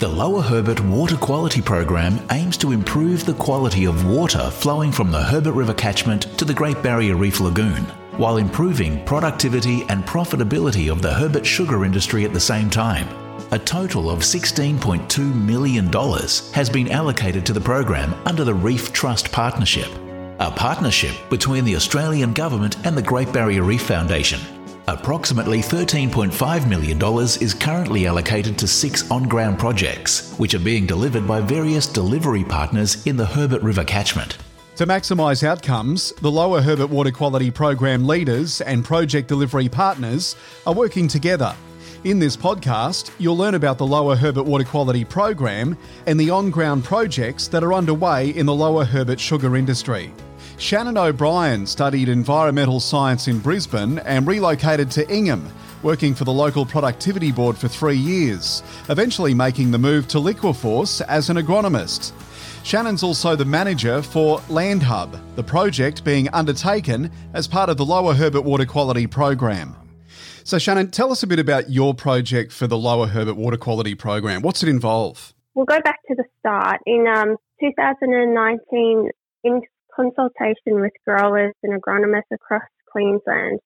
The Lower Herbert Water Quality Program aims to improve the quality of water flowing from the Herbert River catchment to the Great Barrier Reef Lagoon, while improving productivity and profitability of the Herbert sugar industry at the same time. A total of $16.2 million has been allocated to the program under the Reef Trust Partnership, a partnership between the Australian Government and the Great Barrier Reef Foundation. Approximately $13.5 million is currently allocated to six on ground projects, which are being delivered by various delivery partners in the Herbert River catchment. To maximise outcomes, the Lower Herbert Water Quality Program leaders and project delivery partners are working together. In this podcast, you'll learn about the Lower Herbert Water Quality Program and the on ground projects that are underway in the Lower Herbert sugar industry. Shannon O'Brien studied environmental science in Brisbane and relocated to Ingham, working for the local productivity board for three years, eventually making the move to LiquaForce as an agronomist. Shannon's also the manager for LandHub, the project being undertaken as part of the Lower Herbert Water Quality Program. So, Shannon, tell us a bit about your project for the Lower Herbert Water Quality Program. What's it involve? We'll go back to the start. In um, 2019, in consultation with growers and agronomists across Queensland,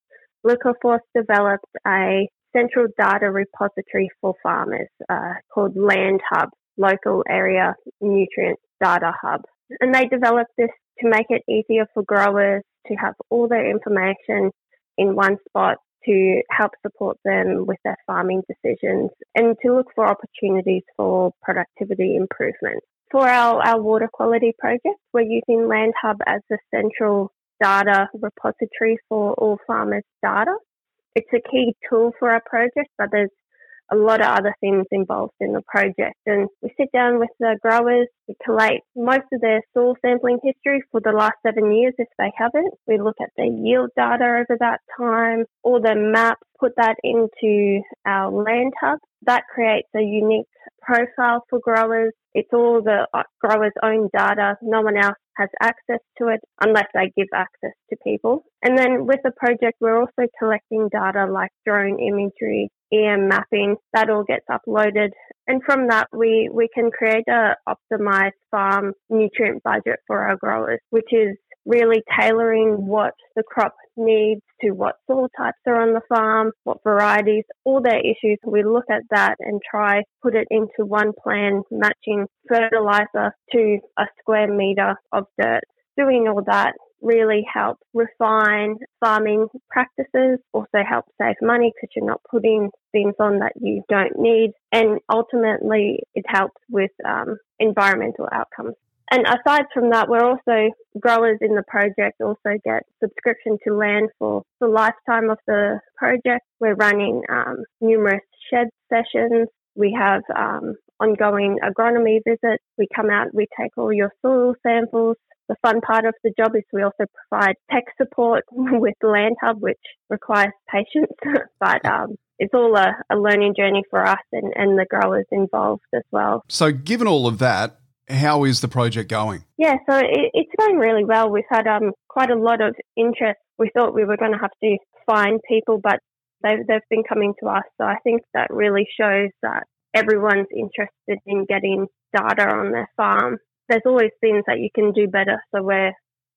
LiquaForce developed a central data repository for farmers uh, called Land Hub, Local Area Nutrient Data Hub. And they developed this to make it easier for growers to have all their information in one spot to help support them with their farming decisions and to look for opportunities for productivity improvement. For our, our water quality project, we're using LandHub as the central data repository for all farmers' data. It's a key tool for our project, but there's a lot of other things involved in the project. And we sit down with the growers, we collate most of their soil sampling history for the last seven years if they haven't. We look at their yield data over that time, all the maps, put that into our LandHub. That creates a unique profile for growers. It's all the uh, growers' own data. No one else has access to it unless they give access to people. And then with the project, we're also collecting data like drone imagery, EM mapping. That all gets uploaded. And from that, we, we can create a optimized farm nutrient budget for our growers, which is really tailoring what the crop needs to what soil types are on the farm, what varieties, all their issues. We look at that and try put it into one plan, matching fertilizer to a square meter of dirt. Doing all that really helps refine farming practices, also help save money because you're not putting things on that you don't need, and ultimately it helps with um, environmental outcomes. And aside from that, we're also growers in the project also get subscription to land for the lifetime of the project. We're running um, numerous shed sessions. We have um, ongoing agronomy visits. We come out, we take all your soil samples. The fun part of the job is we also provide tech support with LandHub, which requires patience, but um, it's all a, a, learning journey for us and, and the growers involved as well. So, given all of that, how is the project going? Yeah, so it, it's going really well. We've had um, quite a lot of interest. We thought we were going to have to find people, but they've, they've been coming to us. So I think that really shows that everyone's interested in getting data on their farm. There's always things that you can do better, so we're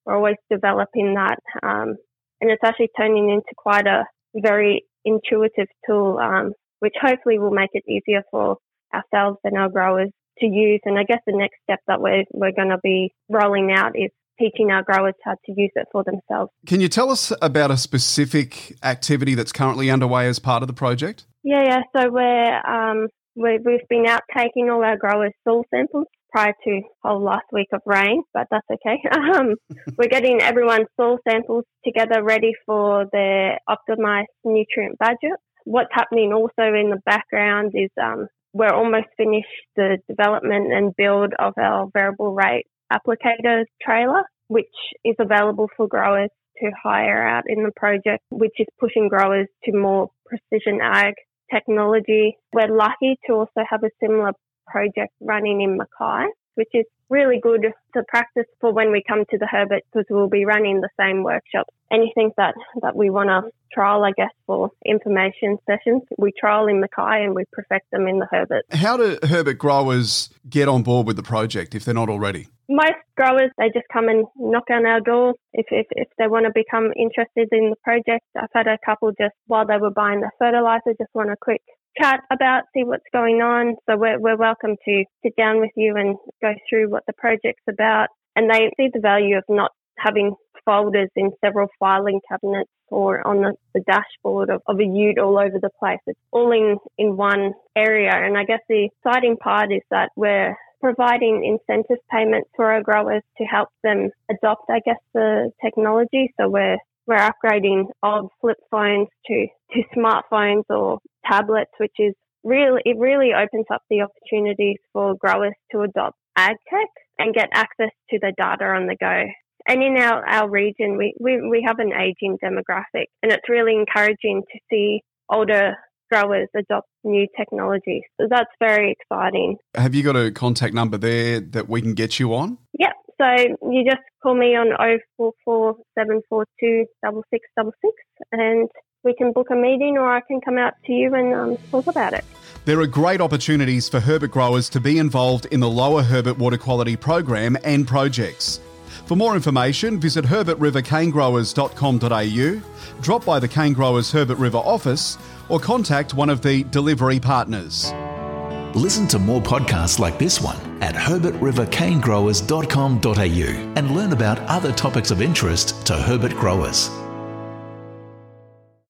we're always developing that, um, and it's actually turning into quite a very intuitive tool, um, which hopefully will make it easier for ourselves and our growers to use. And I guess the next step that we're, we're going to be rolling out is teaching our growers how to use it for themselves. Can you tell us about a specific activity that's currently underway as part of the project? Yeah, yeah. So we're, um, we have been out taking all our growers' soil samples prior to whole last week of rain, but that's okay. Um, we're getting everyone's soil samples together ready for their optimized nutrient budget. What's happening also in the background is um, we're almost finished the development and build of our variable rate applicator trailer, which is available for growers to hire out in the project, which is pushing growers to more precision ag technology. We're lucky to also have a similar project running in Mackay. which is really good to practice for when we come to the Herbert because we'll be running the same workshops. Anything that, that we want to trial, I guess, for information sessions, we trial in Mackay and we perfect them in the Herbert. How do Herbert growers get on board with the project if they're not already? Most growers, they just come and knock on our door if, if, if they want to become interested in the project. I've had a couple just while they were buying the fertilizer, just want a quick chat about, see what's going on. So we're, we're welcome to sit down with you and go through what the project's about. And they see the value of not having folders in several filing cabinets or on the, the dashboard of, of, a ute all over the place. It's all in, in one area. And I guess the exciting part is that we're providing incentive payments for our growers to help them adopt, I guess, the technology. So we're we're upgrading old flip phones to, to smartphones or tablets, which is really, it really opens up the opportunities for growers to adopt ag tech and get access to the data on the go. And in our, our region, we, we, we have an aging demographic and it's really encouraging to see older growers adopt new technologies. So that's very exciting. Have you got a contact number there that we can get you on? Yep. So you just call me on 044 and we can book a meeting or I can come out to you and um, talk about it. There are great opportunities for Herbert growers to be involved in the Lower Herbert Water Quality Program and projects. For more information, visit herbertrivercanegrowers.com.au, drop by the Cane Growers Herbert River office, or contact one of the delivery partners. Listen to more podcasts like this one at herbertrivercanegrowers.com.au and learn about other topics of interest to Herbert growers.